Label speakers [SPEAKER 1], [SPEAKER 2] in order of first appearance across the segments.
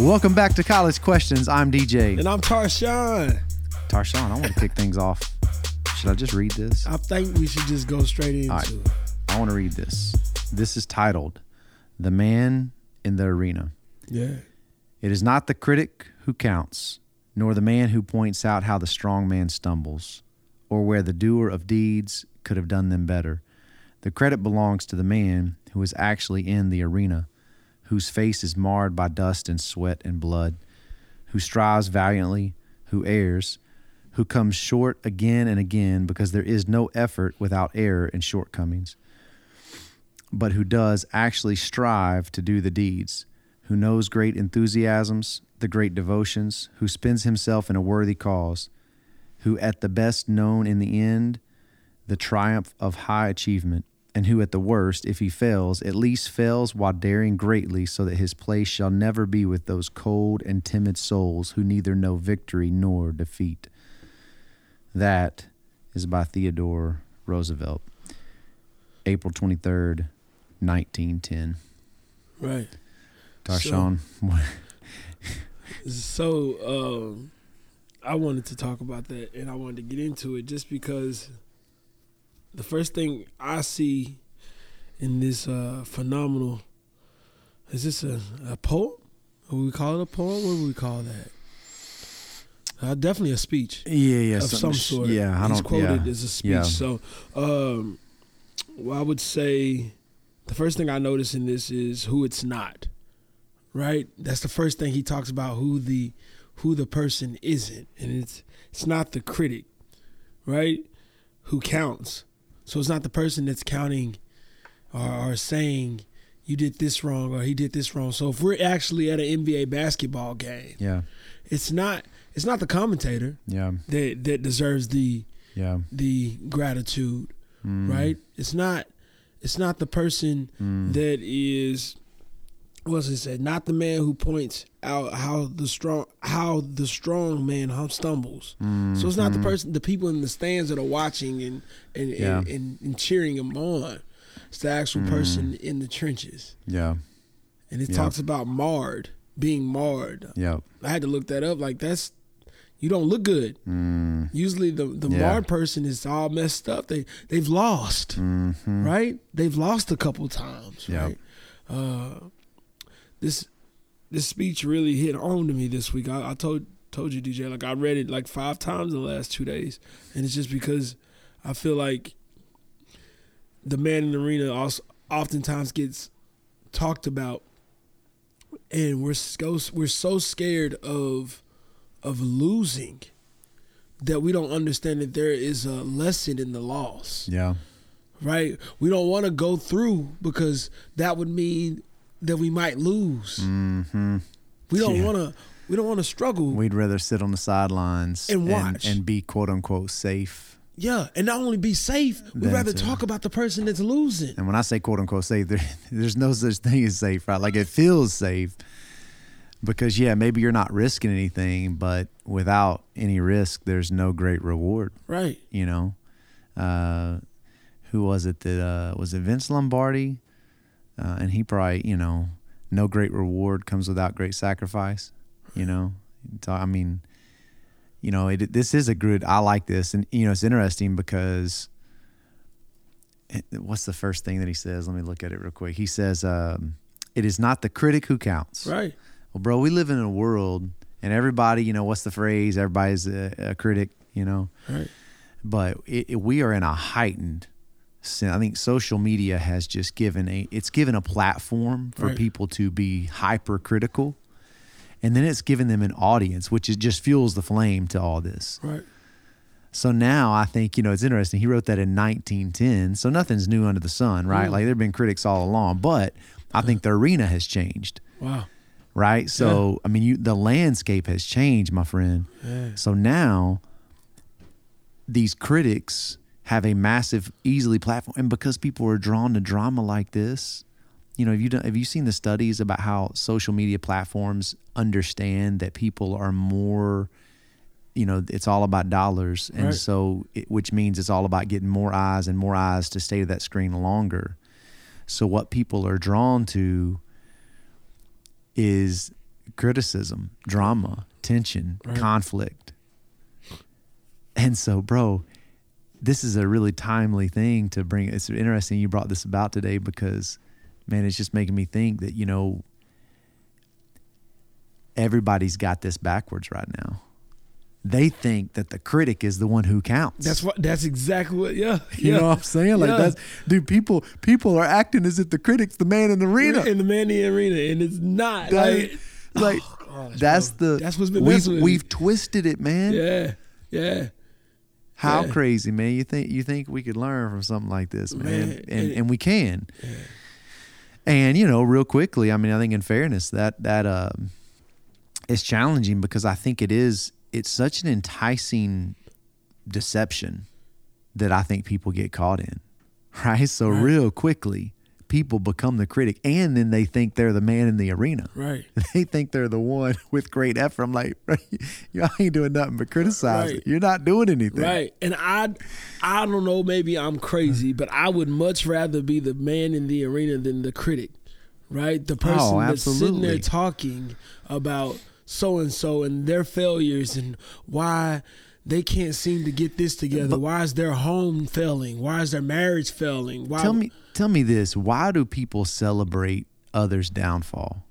[SPEAKER 1] Welcome back to College Questions. I'm DJ.
[SPEAKER 2] And I'm Tarshawn.
[SPEAKER 1] Tarshawn, I want to kick things off. Should I just read this?
[SPEAKER 2] I think we should just go straight into
[SPEAKER 1] right.
[SPEAKER 2] it.
[SPEAKER 1] I want to read this. This is titled The Man in the Arena.
[SPEAKER 2] Yeah.
[SPEAKER 1] It is not the critic who counts, nor the man who points out how the strong man stumbles, or where the doer of deeds could have done them better. The credit belongs to the man who is actually in the arena, whose face is marred by dust and sweat and blood, who strives valiantly, who errs, who comes short again and again because there is no effort without error and shortcomings, but who does actually strive to do the deeds, who knows great enthusiasms, the great devotions, who spends himself in a worthy cause, who at the best known in the end the triumph of high achievement, and who at the worst, if he fails, at least fails while daring greatly, so that his place shall never be with those cold and timid souls who neither know victory nor defeat. That is by Theodore Roosevelt, April 23rd, 1910.
[SPEAKER 2] Right.
[SPEAKER 1] Tarshawn,
[SPEAKER 2] So um, I wanted to talk about that and I wanted to get into it just because the first thing I see in this uh, phenomenal is this a, a poem? Would we call it a poem? What would we call that? Uh, definitely a speech
[SPEAKER 1] yeah, yeah,
[SPEAKER 2] of
[SPEAKER 1] some-
[SPEAKER 2] sort.
[SPEAKER 1] Yeah, I
[SPEAKER 2] He's
[SPEAKER 1] don't.
[SPEAKER 2] quoted
[SPEAKER 1] yeah,
[SPEAKER 2] as a speech.
[SPEAKER 1] yeah.
[SPEAKER 2] So, um, well, I would say the first thing I notice in this is who it's not. Right. That's the first thing he talks about who the who the person isn't, and it's it's not the critic, right? Who counts. So it's not the person that's counting or, or saying you did this wrong or he did this wrong. So if we're actually at an NBA basketball game,
[SPEAKER 1] yeah,
[SPEAKER 2] it's not it's not the commentator
[SPEAKER 1] yeah,
[SPEAKER 2] that that deserves the
[SPEAKER 1] yeah.
[SPEAKER 2] the gratitude,
[SPEAKER 1] Mm,
[SPEAKER 2] right? It's not it's not the person
[SPEAKER 1] mm,
[SPEAKER 2] that is what's it said? Not the man who points out how the strong how the strong man stumbles. So it's not the
[SPEAKER 1] mhm.
[SPEAKER 2] person the people in the stands that are watching and and,
[SPEAKER 1] Yeah.
[SPEAKER 2] and, and, and cheering him on. It's the actual person in the trenches.
[SPEAKER 1] Yeah,
[SPEAKER 2] And it
[SPEAKER 1] Yeah.
[SPEAKER 2] talks about marred, being marred.
[SPEAKER 1] yeah.
[SPEAKER 2] I had to look that up. Like that's you don't look good.
[SPEAKER 1] Mm,
[SPEAKER 2] Usually the the
[SPEAKER 1] Yeah.
[SPEAKER 2] marred person is all messed up. They they've lost,
[SPEAKER 1] mhm.
[SPEAKER 2] right? They've lost a couple times,
[SPEAKER 1] Yeah.
[SPEAKER 2] right? Uh, this this speech really hit home to me this week. I, I told told you, DJ, like I read it like five times in the last two days, and it's just because I feel like the man in the arena also oftentimes gets talked about, and we're so we're so scared of of losing that we don't understand that there is a lesson in the loss
[SPEAKER 1] Yeah,
[SPEAKER 2] right? We don't want to go through because that would mean that we might lose.
[SPEAKER 1] hmm
[SPEAKER 2] We don't
[SPEAKER 1] Yeah.
[SPEAKER 2] want to. We don't want to struggle.
[SPEAKER 1] We'd rather sit on the sidelines
[SPEAKER 2] And watch.
[SPEAKER 1] and, be quote unquote safe.
[SPEAKER 2] yeah, and not only be safe, we'd rather talk about the person that's losing.
[SPEAKER 1] And when I say quote unquote safe, there, there's no such thing as safe, right? Like it feels safe because, yeah, maybe you're not risking anything, but without any risk, there's no great reward,
[SPEAKER 2] Right.
[SPEAKER 1] you know? Uh, who was it that, uh, was it Vince Lombardi? Uh, and he probably, you know, no great reward comes without great sacrifice, you know? So, I mean, you know, it, this is a good, I like this. And, you know, it's interesting because it- what's the first thing that he says? Let me look at it real quick. He says, um, "It is not the critic who counts."
[SPEAKER 2] Right.
[SPEAKER 1] Well, bro, we live in a world, and everybody, you know, what's the phrase? Everybody's a, a critic, you know.
[SPEAKER 2] Right.
[SPEAKER 1] But it- we are in a heightened. I think social media has just given a it's given a platform for
[SPEAKER 2] Right.
[SPEAKER 1] people to be hypercritical, and then it's given them an audience, which is just fuels the flame to all this.
[SPEAKER 2] Right.
[SPEAKER 1] So now I think, you know, it's interesting. He wrote that in 1910. So nothing's new under the sun, right?
[SPEAKER 2] Mm.
[SPEAKER 1] Like there have been critics all along, but I think the arena has changed,
[SPEAKER 2] Wow.
[SPEAKER 1] right? So, I mean, you, the landscape has changed, my friend.
[SPEAKER 2] Yeah.
[SPEAKER 1] So now these critics have a massive, easily platform. And because people are drawn to drama like this, you know, have you done, have you seen the studies about how social media platforms understand that people are more, you know, it's all about dollars, and
[SPEAKER 2] Right.
[SPEAKER 1] so it, which means it's all about getting more eyes and more eyes to stay to that screen longer. So what people are drawn to is criticism, drama, tension,
[SPEAKER 2] Right.
[SPEAKER 1] conflict. And so, bro, this is a really timely thing to bring. It's interesting you brought this about today because, man, it's just making me think that, you know, everybody's got this backwards right now. They think that the critic is the one who counts.
[SPEAKER 2] That's what. That's exactly what. Yeah.
[SPEAKER 1] you
[SPEAKER 2] yeah.
[SPEAKER 1] know what I'm saying? Like
[SPEAKER 2] Yeah.
[SPEAKER 1] that's dude, people people are acting as if the critic's the man in the arena.
[SPEAKER 2] in the man in the arena, and it's not.
[SPEAKER 1] That-
[SPEAKER 2] like,
[SPEAKER 1] like
[SPEAKER 2] oh, gosh,
[SPEAKER 1] that's
[SPEAKER 2] bro.
[SPEAKER 1] the
[SPEAKER 2] that's what's been
[SPEAKER 1] we've, we've twisted it, man.
[SPEAKER 2] Yeah. Yeah.
[SPEAKER 1] How
[SPEAKER 2] Yeah.
[SPEAKER 1] crazy, man! You think you think we could learn from something like this, man?
[SPEAKER 2] Man,
[SPEAKER 1] and
[SPEAKER 2] and-
[SPEAKER 1] and we can. And you know, real quickly, I mean, I think in fairness, that that um, it's challenging because I think it is. It's such an enticing deception that I think people get caught in, right? So
[SPEAKER 2] Right.
[SPEAKER 1] real quickly, people become the critic, and then they think they're the man in the arena.
[SPEAKER 2] Right.
[SPEAKER 1] They think they're the one with great effort. I'm like, y'all ain't doing nothing but criticize.
[SPEAKER 2] Right.
[SPEAKER 1] You're not doing anything.
[SPEAKER 2] Right. And I I don't know, maybe I'm crazy, but I would much rather be the man in the arena than the critic. Right? The oh, person
[SPEAKER 1] Oh,
[SPEAKER 2] that's sitting there talking about so and so and their failures and why they can't seem to get this together. why is their home failing? Why is their marriage failing? Why
[SPEAKER 1] Tell me, tell me this: Why do people celebrate others' downfall?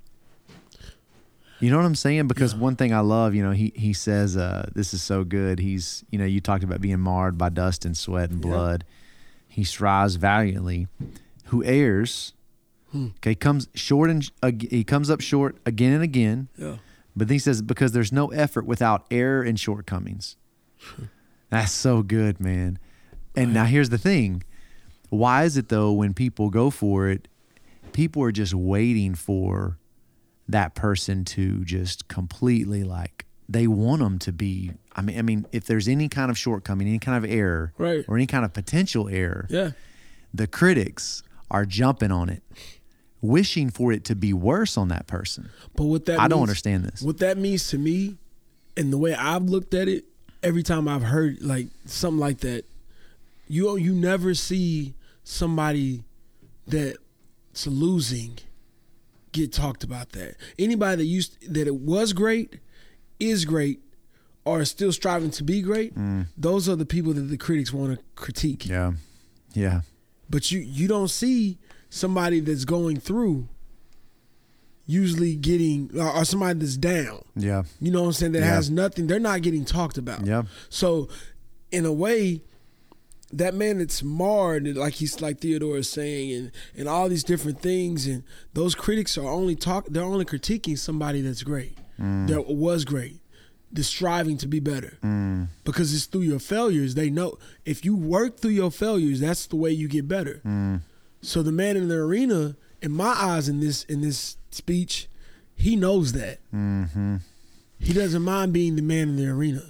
[SPEAKER 1] You know what I'm saying? Because one thing I love, you know, he he says, uh, "This is so good." He's, you know, you talked about being marred by dust and sweat and
[SPEAKER 2] Yeah.
[SPEAKER 1] blood. He strives valiantly. Who errs?
[SPEAKER 2] Hmm.
[SPEAKER 1] Okay, comes short and ag- he comes up short again and again.
[SPEAKER 2] Yeah.
[SPEAKER 1] But then he says, because there's no effort without error and shortcomings. That's so good, man. And now here's the thing. Why is it though when people go for it, people are just waiting for that person to just completely like they want them to be I mean I mean if there's any kind of shortcoming, any kind of error
[SPEAKER 2] Right.
[SPEAKER 1] or any kind of potential error,
[SPEAKER 2] Yeah.
[SPEAKER 1] the critics are jumping on it, wishing for it to be worse on that person.
[SPEAKER 2] But what that
[SPEAKER 1] I don't understand this.
[SPEAKER 2] What that means to me, and the way I've looked at it, every time I've heard like something like that, you you never see somebody that's losing get talked about that. Anybody that used that it was great, is great, or is still striving to be great, mm. those are the people that the critics want to critique.
[SPEAKER 1] Yeah. Yeah.
[SPEAKER 2] But you you don't see somebody that's going through usually getting or or somebody that's down.
[SPEAKER 1] Yeah.
[SPEAKER 2] You know what I'm saying? That
[SPEAKER 1] Yeah.
[SPEAKER 2] has nothing. They're not getting talked about.
[SPEAKER 1] Yeah.
[SPEAKER 2] So, in a way, that man that's marred, like he's like Theodore is saying, and and all these different things, and those critics are only talk. They're only critiquing somebody that's great, mm. that was great, The striving to be better. Mm. Because it's through your failures. They know if you work through your failures, that's the way you get better. Mm. So the man in the arena, in my eyes, in this in this speech, he knows that.
[SPEAKER 1] Mm-hmm.
[SPEAKER 2] He doesn't mind being the man in the arena.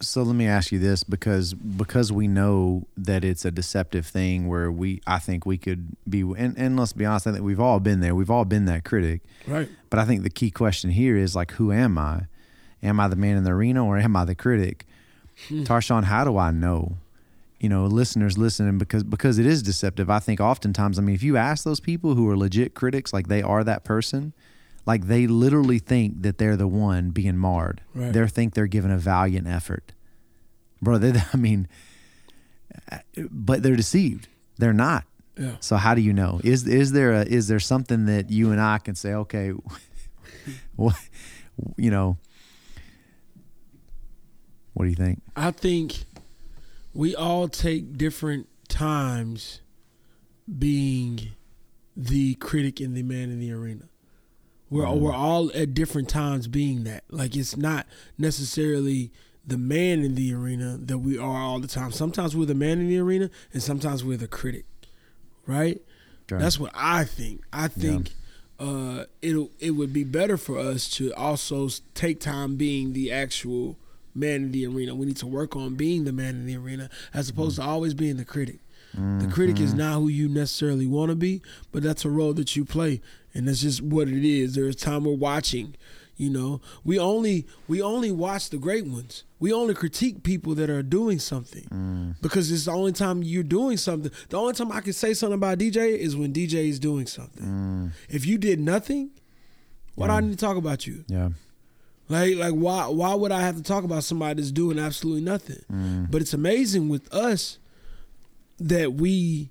[SPEAKER 1] So let me ask you this because because we know that it's a deceptive thing where we I think we could be and, and let's be honest I think we've all been there we've all been that critic
[SPEAKER 2] Right.
[SPEAKER 1] but I think the key question here is like who am I am I the man in the arena or am I the critic Tarshawn how do I know you know listeners listening because because it is deceptive. I think oftentimes I mean if you ask those people who are legit critics like they are that person like they literally think that they're the one being marred.
[SPEAKER 2] Right.
[SPEAKER 1] they think they're giving a valiant effort. Bro they, i mean but they're deceived. They're not.
[SPEAKER 2] Yeah.
[SPEAKER 1] so how do you know? Is is there a is there something that you and i can say okay what you know what do you think?
[SPEAKER 2] I think we all take different times being the critic and the man in the arena. We're we're all at different times being that. Like it's not necessarily the man in the arena that we are all the time. Sometimes we're the man in the arena and sometimes we're the critic. Right?
[SPEAKER 1] Okay.
[SPEAKER 2] That's what I think. I think uh, it it would be better for us to also take time being the actual man in the arena. We need to work on being the man in the arena as mm-hmm. opposed to always being the critic. The mm-hmm. critic is not who you necessarily want to be, but that's a role that you play, and that's just what it is. There's time we're watching. You know, we only we only watch the great ones. We only critique people that are doing something mm. because it's the only time you're doing something. The only time I can say something about DJ is when DJ is doing something. Mm. If you did nothing, why do I need to talk about you?
[SPEAKER 1] yeah
[SPEAKER 2] Like like why why would I have to talk about somebody that's doing absolutely nothing?
[SPEAKER 1] Mm.
[SPEAKER 2] But it's amazing with us that we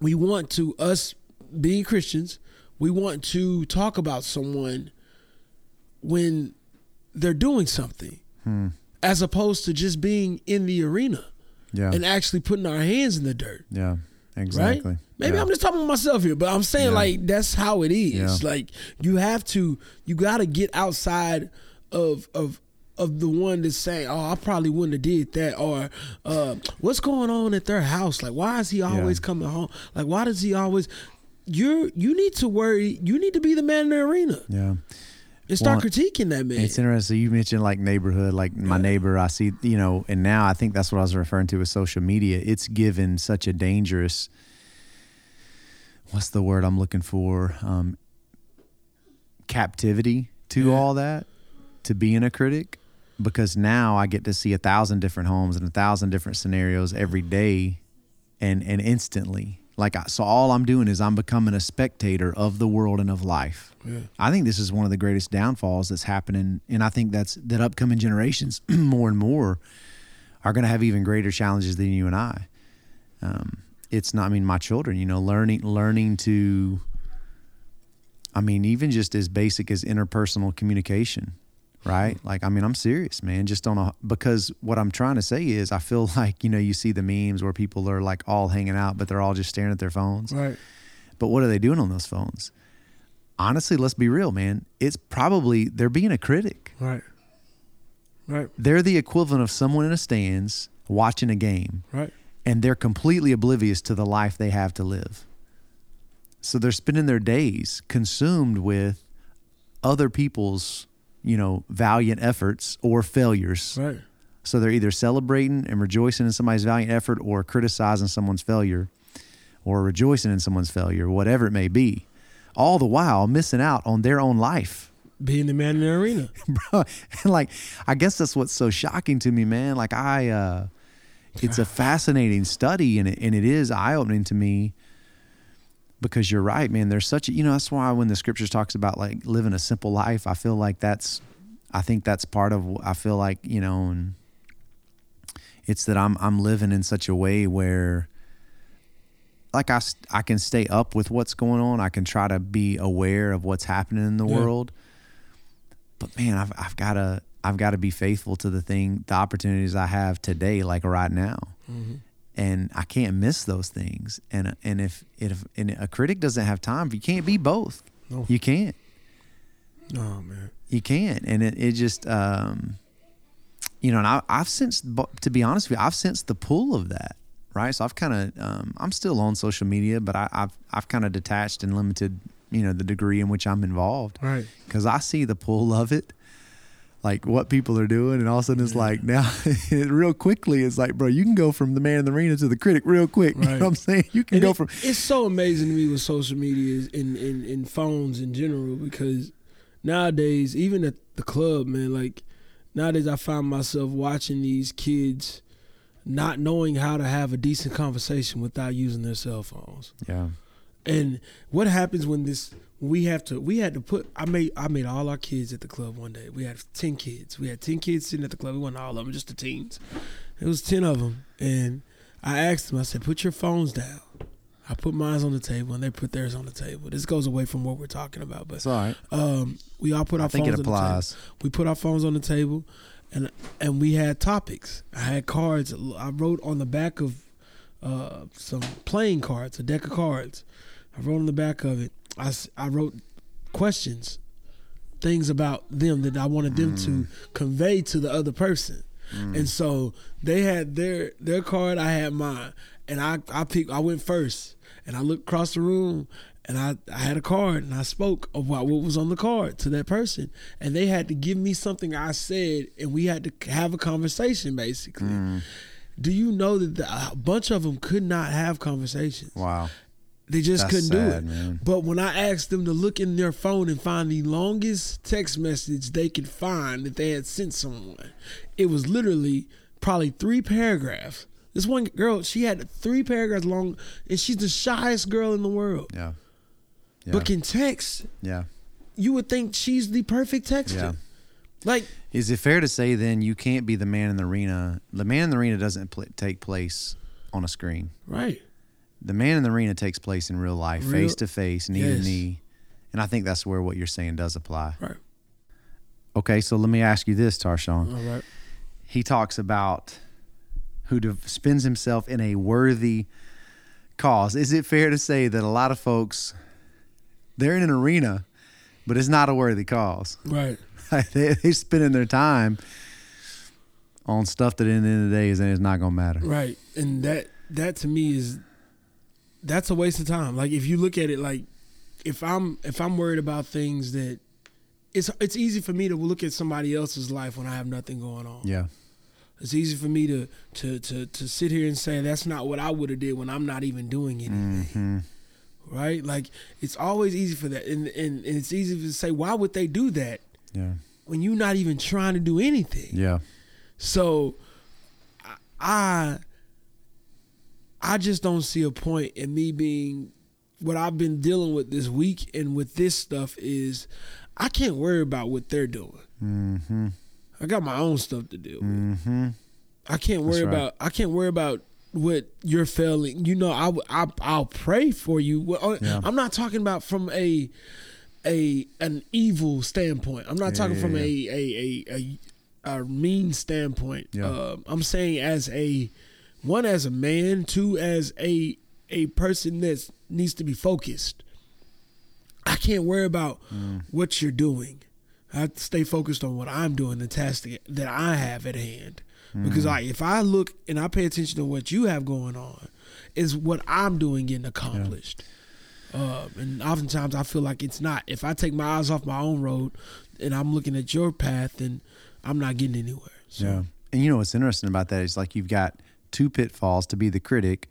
[SPEAKER 2] we want to us being Christians, we want to talk about someone when they're doing something
[SPEAKER 1] Hmm.
[SPEAKER 2] as opposed to just being in the arena
[SPEAKER 1] Yeah.
[SPEAKER 2] and actually putting our hands in the dirt.
[SPEAKER 1] yeah. Exactly.
[SPEAKER 2] Right? Maybe
[SPEAKER 1] Yeah.
[SPEAKER 2] I'm just talking to myself here, but I'm saying
[SPEAKER 1] Yeah.
[SPEAKER 2] like that's how it is.
[SPEAKER 1] Yeah.
[SPEAKER 2] Like you have to you gotta get outside of of of the one that's saying, Oh, I probably wouldn't have did that or uh what's going on at their house? Like why is he always coming home? Like why does he always you're you need to worry you need to be the man in the arena
[SPEAKER 1] Yeah.
[SPEAKER 2] And start critiquing that man.
[SPEAKER 1] It's interesting. You mentioned like neighborhood, like my
[SPEAKER 2] Yeah.
[SPEAKER 1] neighbor. I see, you know, and now I think that's what I was referring to with social media. It's given such a dangerous. What's the word I'm looking for? Um, captivity to
[SPEAKER 2] Yeah.
[SPEAKER 1] all that, to being a critic, because now I get to see a thousand different homes and a thousand different scenarios every day, and and instantly. Like I, so, all I'm doing is I'm becoming a spectator of the world and of life.
[SPEAKER 2] yeah.
[SPEAKER 1] I think this is one of the greatest downfalls that's happening, and I think that's that upcoming generations more and more are going to have even greater challenges than you and I. Um, it's not. I mean, my children, you know, learning learning to. I mean, even just as basic as interpersonal communication, right? Like, I mean, I'm serious, man. Just on a because what I'm trying to say is, I feel like you know, you see the memes where people are like all hanging out, but they're all just staring at their phones.
[SPEAKER 2] Right.
[SPEAKER 1] But what are they doing on those phones? Honestly, let's be real, man. It's probably they're being a critic.
[SPEAKER 2] Right. Right.
[SPEAKER 1] They're the equivalent of someone in a stands watching a game
[SPEAKER 2] Right.
[SPEAKER 1] and they're completely oblivious to the life they have to live. So they're spending their days consumed with other people's, you know, valiant efforts or failures.
[SPEAKER 2] Right.
[SPEAKER 1] So they're either celebrating and rejoicing in somebody's valiant effort or criticizing someone's failure or rejoicing in someone's failure, whatever it may be, all the while missing out on their own life.
[SPEAKER 2] Being the man in the arena.
[SPEAKER 1] Bro, and like I guess that's what's so shocking to me, man. Like I uh it's a fascinating study and it, and it is eye-opening to me because you're right, man. There's such a, you know, that's why when the scriptures talks about like living a simple life, I feel like that's I think that's part of I feel like, you know, and it's that I'm I'm living in such a way where like I, I can stay up with what's going on. I can try to be aware of what's happening in the
[SPEAKER 2] Yeah.
[SPEAKER 1] world. But man, I've I've got to I've got to be faithful to the thing, the opportunities I have today, like right now,
[SPEAKER 2] Mm-hmm.
[SPEAKER 1] And I can't miss those things. And and if if and a critic doesn't have time, you can't be both.
[SPEAKER 2] No.
[SPEAKER 1] You can't.
[SPEAKER 2] Oh man.
[SPEAKER 1] You can't. And it, it just, um, you know, and I, I've sensed, to be honest with you, I've sensed the pull of that, right? So I've kind of, um, I'm still on social media, but I, I've, I've kind of detached and limited, you know, the degree in which I'm involved
[SPEAKER 2] Right.
[SPEAKER 1] because I see the pull of it, like what people are doing, and all of a sudden it's like now, real quickly, it's like, bro, you can go from the man in the arena to the critic real quick. You know what I'm saying? You can
[SPEAKER 2] And
[SPEAKER 1] go
[SPEAKER 2] it-
[SPEAKER 1] from
[SPEAKER 2] it's so amazing to me with social media and in, in phones in general because nowadays even at the club man like nowadays i find myself watching these kids not knowing how to have a decent conversation without using their cell phones
[SPEAKER 1] yeah,
[SPEAKER 2] and what happens when this we have to we had to put i made i made all our kids at the club one day. We had 10 kids. We had 10 kids sitting at the club. We wasn't all of them just the teens. It was 10 of them and i asked them i said put your phones down. I put mine on the table and they put theirs on the table. This goes away from what we're talking about but
[SPEAKER 1] it's all right.
[SPEAKER 2] um, we all put our
[SPEAKER 1] I think it
[SPEAKER 2] phones on the table.
[SPEAKER 1] applies.
[SPEAKER 2] we put our phones on the table and and we had topics. I had cards. I wrote on the back of uh, some playing cards a deck of cards. I wrote on the back of it i, I wrote questions things about them that i wanted them to mm. convey to the other person mm. and so they had their their card i had mine and i i picked i went first and i looked across the room and I, I had a card and I spoke about what was on the card to that person. And they had to give me something I said and we had to have a conversation basically. Mm. Do you know that the, a bunch of them could not have conversations?
[SPEAKER 1] Wow.
[SPEAKER 2] They just
[SPEAKER 1] That's
[SPEAKER 2] couldn't do it.
[SPEAKER 1] man.
[SPEAKER 2] But when I asked them to look in their phone and find the longest text message they could find that they had sent someone, it was literally probably three paragraphs. This one girl, she had three paragraphs long, and she's the shyest girl in the world.
[SPEAKER 1] Yeah. Yeah.
[SPEAKER 2] But can text,
[SPEAKER 1] yeah.
[SPEAKER 2] you would think she's the perfect texter.
[SPEAKER 1] Yeah.
[SPEAKER 2] Like
[SPEAKER 1] Is it fair to say then you can't be the man in the arena? The man in the arena doesn't pl- take place on a screen.
[SPEAKER 2] right.
[SPEAKER 1] The man in the arena takes place in real life,
[SPEAKER 2] Real-
[SPEAKER 1] face to face, knee
[SPEAKER 2] Yes.
[SPEAKER 1] to knee. And I think that's where what you're saying does apply.
[SPEAKER 2] Right.
[SPEAKER 1] Okay, so let me ask you this, Tarshawn.
[SPEAKER 2] All right.
[SPEAKER 1] He talks about who spends himself in a worthy cause. Is it fair to say that a lot of folks they're in an arena, but it's not a worthy cause?
[SPEAKER 2] Right.
[SPEAKER 1] they they spending their time on stuff that in the end of the day is it's not gonna matter.
[SPEAKER 2] Right. And that that to me is that's a waste of time. Like if you look at it like if I'm if I'm worried about things that it's it's easy for me to look at somebody else's life when I have nothing going on.
[SPEAKER 1] Yeah.
[SPEAKER 2] It's easy for me to to to to sit here and say that's not what I would have did when I'm not even doing anything.
[SPEAKER 1] hmm
[SPEAKER 2] Right? Like it's always easy for that. And, and and it's easy to say why would they do that
[SPEAKER 1] Yeah.
[SPEAKER 2] when you're not even trying to do anything?
[SPEAKER 1] Yeah.
[SPEAKER 2] So I I just don't see a point in me being what I've been dealing with this week and with this stuff is I can't worry about what they're doing.
[SPEAKER 1] Mm-hmm.
[SPEAKER 2] I got my own stuff to deal with.
[SPEAKER 1] Mm-hmm.
[SPEAKER 2] I can't worry
[SPEAKER 1] right.
[SPEAKER 2] about I can't worry about what you're failing. You know, I I I'll pray for you. Uh,
[SPEAKER 1] Yeah.
[SPEAKER 2] I'm not talking about from a a an evil standpoint. I'm not
[SPEAKER 1] Yeah,
[SPEAKER 2] talking
[SPEAKER 1] yeah,
[SPEAKER 2] from a a a a, a mean standpoint. Um, I'm saying as a one as a man, two as a a person that needs to be focused. I can't worry about
[SPEAKER 1] Mm.
[SPEAKER 2] what you're doing. I have to stay focused on what I'm doing, the task that- I have at hand. Because
[SPEAKER 1] Mm.
[SPEAKER 2] like if I look and I pay attention to what you have going on, is what I'm doing getting accomplished. Um, and oftentimes I feel like it's not. If I take my eyes off my own road and I'm looking at your path, then I'm not getting anywhere. So,
[SPEAKER 1] Yeah. And you know what's interesting about that is like you've got two pitfalls to be the critic,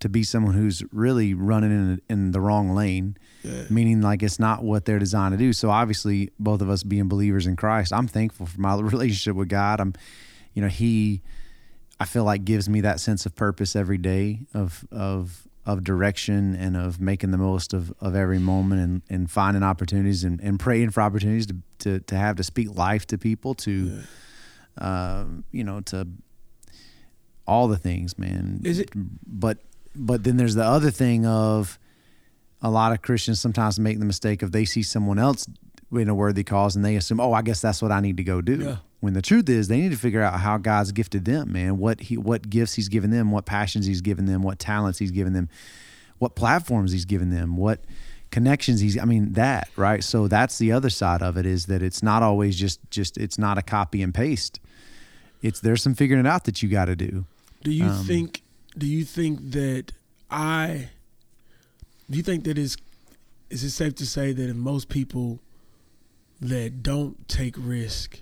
[SPEAKER 1] to be someone who's really running in in the wrong lane,
[SPEAKER 2] Yeah.
[SPEAKER 1] meaning like it's not what they're designed to do. So obviously, both of us being believers in Christ, I'm thankful for my relationship with God. I'm, you know, He, I feel like gives me that sense of purpose every day of of of direction and of making the most of, of every moment and, and finding opportunities and, and praying for opportunities to, to, to have to speak life to people to uh, you know, to all the things, man.
[SPEAKER 2] Is it-
[SPEAKER 1] But but then there's the other thing of a lot of Christians sometimes make the mistake of they see someone else in a worthy cause and they assume, oh, I guess that's what I need to go do.
[SPEAKER 2] Yeah.
[SPEAKER 1] When the truth is, they need to figure out how God's gifted them, man. What he, what gifts He's given them, what passions He's given them, what talents He's given them, what platforms He's given them, what connections He's. I mean, that right. So that's the other side of it is that it's not always just just it's not a copy and paste. It's there's some figuring it out that you got to do.
[SPEAKER 2] Do you
[SPEAKER 1] Um,
[SPEAKER 2] think? Do you think that I? Do you think that is? Is it safe to say that in most people that don't take risk,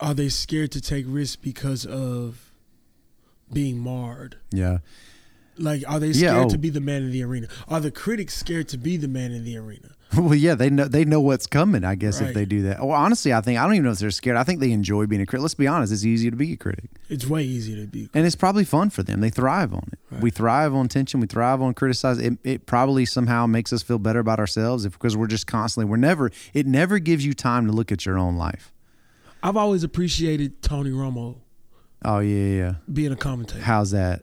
[SPEAKER 2] are they scared to take risk because of being marred?
[SPEAKER 1] Yeah.
[SPEAKER 2] Like, are they
[SPEAKER 1] Yeah,
[SPEAKER 2] scared
[SPEAKER 1] oh.
[SPEAKER 2] to be the man in the arena? Are the critics scared to be the man in the arena?
[SPEAKER 1] Well, yeah, they know they know what's coming. I guess if they do that. Well, honestly, I think I don't even know if they're scared. I think they enjoy being a critic. Let's be honest; it's easy to be a critic,
[SPEAKER 2] It's way easier to be.
[SPEAKER 1] and it's probably fun for them. They thrive on it.
[SPEAKER 2] Right.
[SPEAKER 1] We thrive on tension. We thrive on criticize. It, it probably somehow makes us feel better about ourselves if, because we're just constantly. We're never. It never gives you time to look at your own life.
[SPEAKER 2] I've always appreciated Tony Romo
[SPEAKER 1] Oh yeah, yeah.
[SPEAKER 2] being a commentator.
[SPEAKER 1] How's that?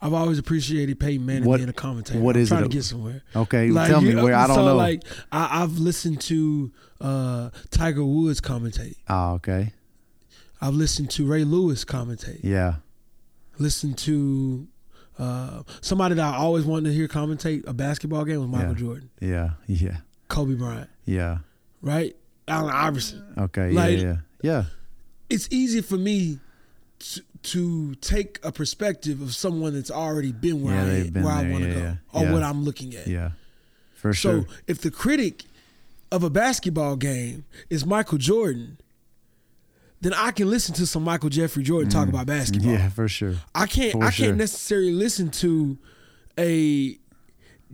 [SPEAKER 2] I've always appreciated Peyton Manning
[SPEAKER 1] What-
[SPEAKER 2] being a commentator.
[SPEAKER 1] what
[SPEAKER 2] I'm
[SPEAKER 1] is
[SPEAKER 2] trying
[SPEAKER 1] it?
[SPEAKER 2] to get somewhere.
[SPEAKER 1] Okay, tell me where. I don't
[SPEAKER 2] so,
[SPEAKER 1] know.
[SPEAKER 2] Like I, I've listened to uh, Tiger Woods commentate.
[SPEAKER 1] oh, okay.
[SPEAKER 2] I've listened to Ray Lewis commentate.
[SPEAKER 1] Yeah.
[SPEAKER 2] Listened to uh, somebody that I always wanted to hear commentate a basketball game was Michael
[SPEAKER 1] Yeah.
[SPEAKER 2] Jordan,
[SPEAKER 1] Yeah. Yeah.
[SPEAKER 2] Kobe Bryant,
[SPEAKER 1] Yeah.
[SPEAKER 2] right? Allen Iverson.
[SPEAKER 1] Okay.
[SPEAKER 2] Like-
[SPEAKER 1] yeah. Yeah. Yeah.
[SPEAKER 2] It's easy for me to, to take a perspective of someone that's already been where
[SPEAKER 1] Yeah,
[SPEAKER 2] I where I want to
[SPEAKER 1] yeah,
[SPEAKER 2] go or
[SPEAKER 1] Yeah.
[SPEAKER 2] what I'm looking at.
[SPEAKER 1] Yeah. For sure.
[SPEAKER 2] So if the critic of a basketball game is Michael Jordan, then I can listen to some Michael Jeffrey Jordan talk about basketball.
[SPEAKER 1] Mm. Yeah, for sure.
[SPEAKER 2] I can't
[SPEAKER 1] for
[SPEAKER 2] I
[SPEAKER 1] sure.
[SPEAKER 2] can't necessarily listen to a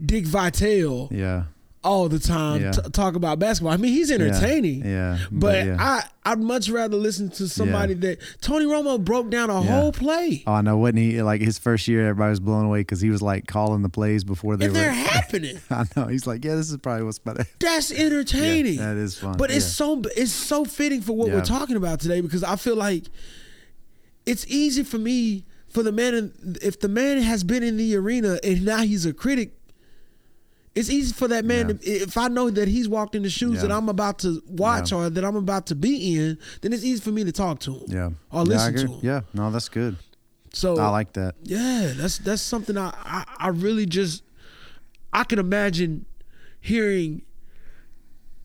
[SPEAKER 2] Dick Vitale
[SPEAKER 1] Yeah.
[SPEAKER 2] All the time
[SPEAKER 1] Yeah.
[SPEAKER 2] t- talk about basketball. I mean, he's entertaining.
[SPEAKER 1] Yeah,
[SPEAKER 2] But
[SPEAKER 1] yeah.
[SPEAKER 2] I, I'd much rather listen to somebody that Tony Romo broke down a
[SPEAKER 1] Yeah.
[SPEAKER 2] whole play.
[SPEAKER 1] Oh, I know. Wasn't he like his first year? Everybody was blown away because he was like calling the plays before they
[SPEAKER 2] and
[SPEAKER 1] were.
[SPEAKER 2] they're happening.
[SPEAKER 1] I know. He's like, yeah, this is probably what's better.
[SPEAKER 2] That's entertaining.
[SPEAKER 1] Yeah, that is fun.
[SPEAKER 2] But it's so it's so fitting for what
[SPEAKER 1] Yeah.
[SPEAKER 2] we're talking about today because I feel like it's easy for me for the man in, if the man has been in the arena and now he's a critic. It's easy for that man
[SPEAKER 1] Yeah.
[SPEAKER 2] to, if I know that he's walked in the shoes
[SPEAKER 1] Yeah.
[SPEAKER 2] that I'm about to watch
[SPEAKER 1] Yeah.
[SPEAKER 2] or that I'm about to be in, then it's easy for me to talk to him.
[SPEAKER 1] Yeah.
[SPEAKER 2] Or listen to him.
[SPEAKER 1] Yeah. No, that's good.
[SPEAKER 2] So
[SPEAKER 1] I like that.
[SPEAKER 2] yeah, that's that's something I, I I really just I can imagine hearing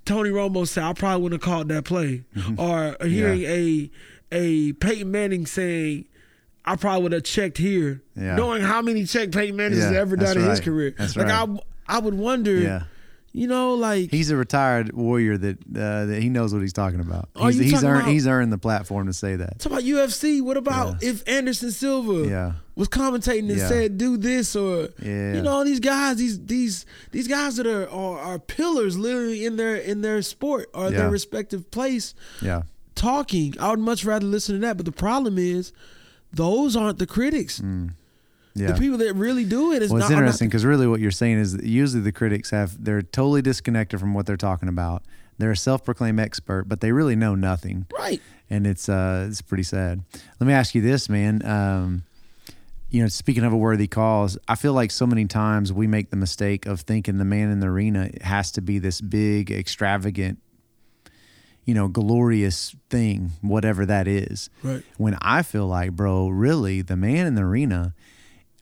[SPEAKER 2] Tony Romo say, "I probably wouldn't have called that play," mm-hmm. or hearing a a Peyton Manning saying, "I probably would have checked here,"
[SPEAKER 1] Yeah.
[SPEAKER 2] knowing how many check Peyton Manning has ever done in his career.
[SPEAKER 1] That's
[SPEAKER 2] like
[SPEAKER 1] right.
[SPEAKER 2] I I would wonder,
[SPEAKER 1] Yeah.
[SPEAKER 2] you know, like
[SPEAKER 1] He's a retired warrior that uh, that he knows what he's talking about. He's, he's
[SPEAKER 2] talking
[SPEAKER 1] earned
[SPEAKER 2] about-
[SPEAKER 1] he's earned the platform to say that.
[SPEAKER 2] talk about UFC. What about if Anderson Silva?
[SPEAKER 1] Yeah.
[SPEAKER 2] was commentating and
[SPEAKER 1] Yeah.
[SPEAKER 2] said do this or
[SPEAKER 1] Yeah.
[SPEAKER 2] you know all these guys these these these guys that are are, are pillars literally in their in their sport or
[SPEAKER 1] Yeah.
[SPEAKER 2] their respective place
[SPEAKER 1] Yeah.
[SPEAKER 2] talking I would much rather listen to that but the problem is those aren't the critics
[SPEAKER 1] Mm. Yeah.
[SPEAKER 2] the people that really do it is
[SPEAKER 1] Well,
[SPEAKER 2] not,
[SPEAKER 1] it's
[SPEAKER 2] not
[SPEAKER 1] interesting because really what you're saying is that usually the critics have they're totally disconnected from what they're talking about. They're a self-proclaimed expert, but they really know nothing,
[SPEAKER 2] right
[SPEAKER 1] and it's uh it's pretty sad. Let me ask you this, man. Um, you know, speaking of a worthy cause, I feel like so many times we make the mistake of thinking the man in the arena has to be this big, extravagant, you know, glorious thing, whatever that is
[SPEAKER 2] right
[SPEAKER 1] when I feel like, bro, really, the man in the arena,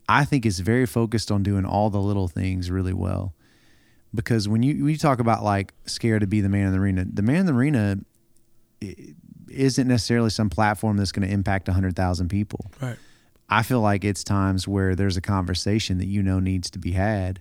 [SPEAKER 1] I think is very focused on doing all the little things really well. Because when you when you talk about like scared to be the man in the arena, the man in the arena isn't necessarily some platform that's going to impact hundred thousand people.
[SPEAKER 2] right
[SPEAKER 1] I feel like it's times where there's a conversation that you know needs to be had,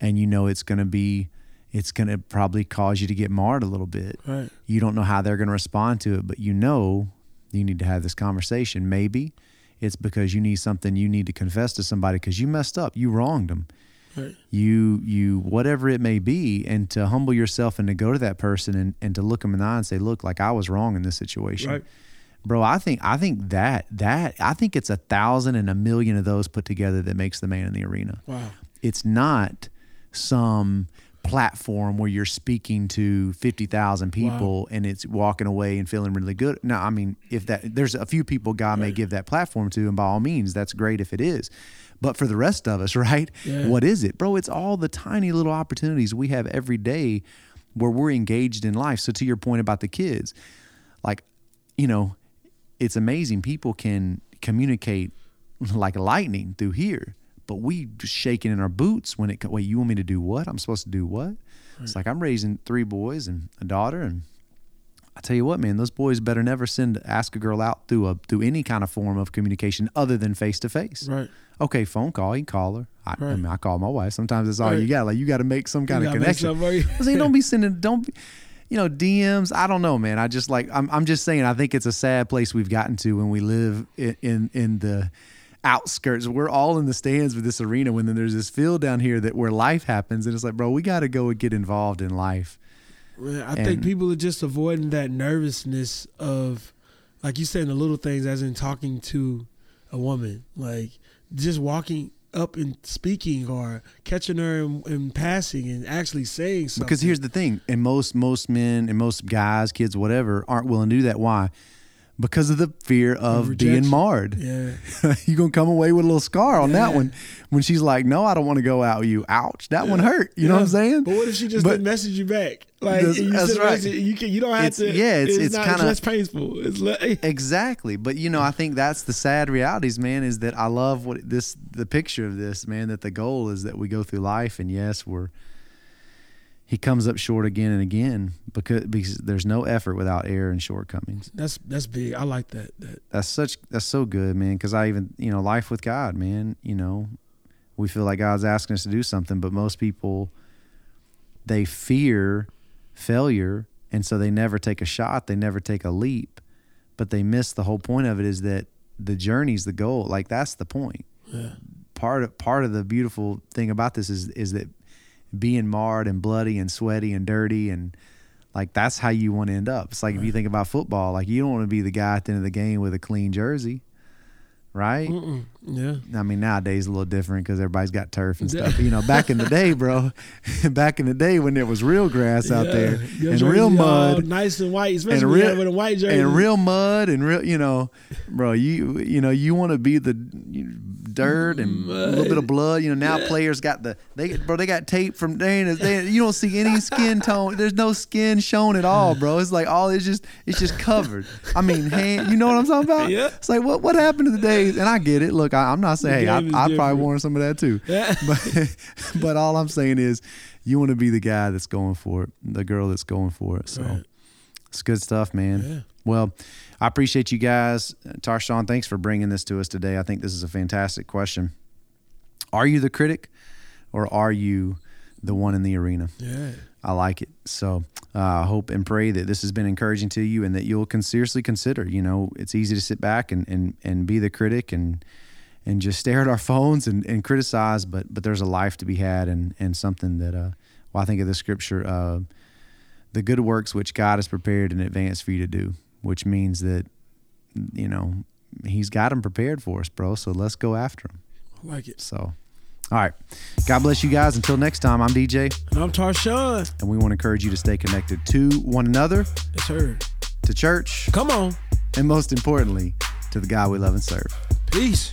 [SPEAKER 1] and you know it's going to be, it's going to probably cause you to get marred a little bit
[SPEAKER 2] right
[SPEAKER 1] you don't know how they're going to respond to it, but you know you need to have this conversation. Maybe it's because you need something you need to confess to somebody because you messed up, you wronged them,
[SPEAKER 2] right.
[SPEAKER 1] You you whatever it may be, and to humble yourself and to go to that person and, and to look them in the eye and say, look, like I was wrong in this situation.
[SPEAKER 2] right.
[SPEAKER 1] Bro, I think I think that that I think it's a thousand and a million of those put together that makes the man in the arena.
[SPEAKER 2] Wow.
[SPEAKER 1] It's not some platform where you're speaking to 50,000 people and it's walking away and feeling really good. Now, I mean, if that there's a few people God may give that platform to and by all means that's great if it is. But for the rest of us, right?
[SPEAKER 2] Yeah.
[SPEAKER 1] What is it? Bro, it's all the tiny little opportunities we have every day where we're engaged in life. So to your point about the kids, like, you know, it's amazing people can communicate like lightning through here but we just shaking in our boots when it wait you want me to do what? I'm supposed to do what? It's like i'm raising three boys and a daughter and i tell you what man those boys better never send ask a girl out through a through any kind of form of communication other than face to face
[SPEAKER 2] right.
[SPEAKER 1] Okay phone call you can call her. I, I mean i call my wife. Sometimes that's all
[SPEAKER 2] Right.
[SPEAKER 1] you got like you got to make some kind
[SPEAKER 2] You
[SPEAKER 1] of connection
[SPEAKER 2] something where you-
[SPEAKER 1] I was like, don't be sending, don't be, you know, DMs. I don't know, man. I just like, I'm, I'm just saying, I think it's a sad place we've gotten to when we live in, in, in the outskirts. We're all in the stands with this arena when then there's this field down here that where life happens. And it's like, bro, we got to go and get involved in life.
[SPEAKER 2] I think people are just avoiding that nervousness of, like you saying, the little things, as in talking to a woman, like just walking up and speaking or catching her in, in passing and actually saying something.
[SPEAKER 1] Because here's the thing, and most most men and most guys, kids, whatever, aren't willing to do that. Why? Because of the fear of being marred.
[SPEAKER 2] yeah,
[SPEAKER 1] you gonna come away with a little scar on that one. When she's like, "No, I don't want to go out with you." Ouch, that one hurt. You know what I'm saying?
[SPEAKER 2] But what if she just
[SPEAKER 1] But-
[SPEAKER 2] didn't message you back? Like
[SPEAKER 1] That's-
[SPEAKER 2] you
[SPEAKER 1] that's right.
[SPEAKER 2] message, you can, you don't have
[SPEAKER 1] It's-
[SPEAKER 2] to.
[SPEAKER 1] yeah, it's- it's
[SPEAKER 2] not,
[SPEAKER 1] kinda-
[SPEAKER 2] less painful. It's le-
[SPEAKER 1] Exactly, but you know, I think that's the sad realities, man. Is that I love what this the picture of this, man. That the goal is that we go through life, and yes, we're he comes up short again and again because because there's no effort without error and shortcomings.
[SPEAKER 2] that's that's big. I like that. That
[SPEAKER 1] That's such that's so good, man. Because I even you know life with God, man. You know, we feel like God's asking us to do something, but most people they fear failure, and so they never take a shot. They never take a leap, but they miss the whole point of it. Is that the journey's the goal? Like that's the point.
[SPEAKER 2] yeah,
[SPEAKER 1] Part of part of the beautiful thing about this is is that being marred and bloody and sweaty and dirty and like that's how you want to end up. It's like if you think about football, like you don't want to be the guy at the end of the game with a clean jersey, right?
[SPEAKER 2] Mm-mm. Yeah.
[SPEAKER 1] I mean, nowadays a little different because everybody's got turf and stuff. But, you know, back in the day, bro, back in the day when there was real grass out
[SPEAKER 2] Yeah.
[SPEAKER 1] there
[SPEAKER 2] Your
[SPEAKER 1] and
[SPEAKER 2] jersey
[SPEAKER 1] real mud
[SPEAKER 2] nice and white, especially
[SPEAKER 1] and real
[SPEAKER 2] with a white jersey.
[SPEAKER 1] and real mud and real, you know, bro, you you know you want to be the dirt and a little bit of blood. You know, now players got the they bro they got tape from they, ain't- they you don't see any skin tone. There's no skin shown at all, bro. It's like all it's just it's just covered. I mean, hand, you know what I'm talking about?
[SPEAKER 2] Yeah.
[SPEAKER 1] It's like what what happened to the days? And I get it. Look, I, I'm not saying hey, I, I probably worn some of that too.
[SPEAKER 2] Yeah.
[SPEAKER 1] But but all I'm saying is you want to be the guy that's going for it, the girl that's going for it. So
[SPEAKER 2] Right.
[SPEAKER 1] it's good stuff, man.
[SPEAKER 2] Yeah.
[SPEAKER 1] Well, I appreciate you guys. Tarshawn, thanks for bringing this to us today. I think this is a fantastic question. Are you the critic or are you the one in the arena?
[SPEAKER 2] Yeah.
[SPEAKER 1] I like it. So uh, I hope and pray that this has been encouraging to you and that you'll con- seriously consider. You know, it's easy to sit back and, and, and be the critic and and just stare at our phones and, and criticize, but but there's a life to be had and, and something that uh, well I think of the scripture, uh, the good works which God has prepared in advance for you to do, which means that you know He's got them prepared for us, bro. So let's go after them.
[SPEAKER 2] I like it.
[SPEAKER 1] So, all right, God bless you guys. Until next time, I'm DJ.
[SPEAKER 2] And I'm Tarshawn.
[SPEAKER 1] And we want to encourage you to stay connected to one another,
[SPEAKER 2] It's her.
[SPEAKER 1] to church,
[SPEAKER 2] Come on.
[SPEAKER 1] and most importantly, to the God we love and serve.
[SPEAKER 2] Peace.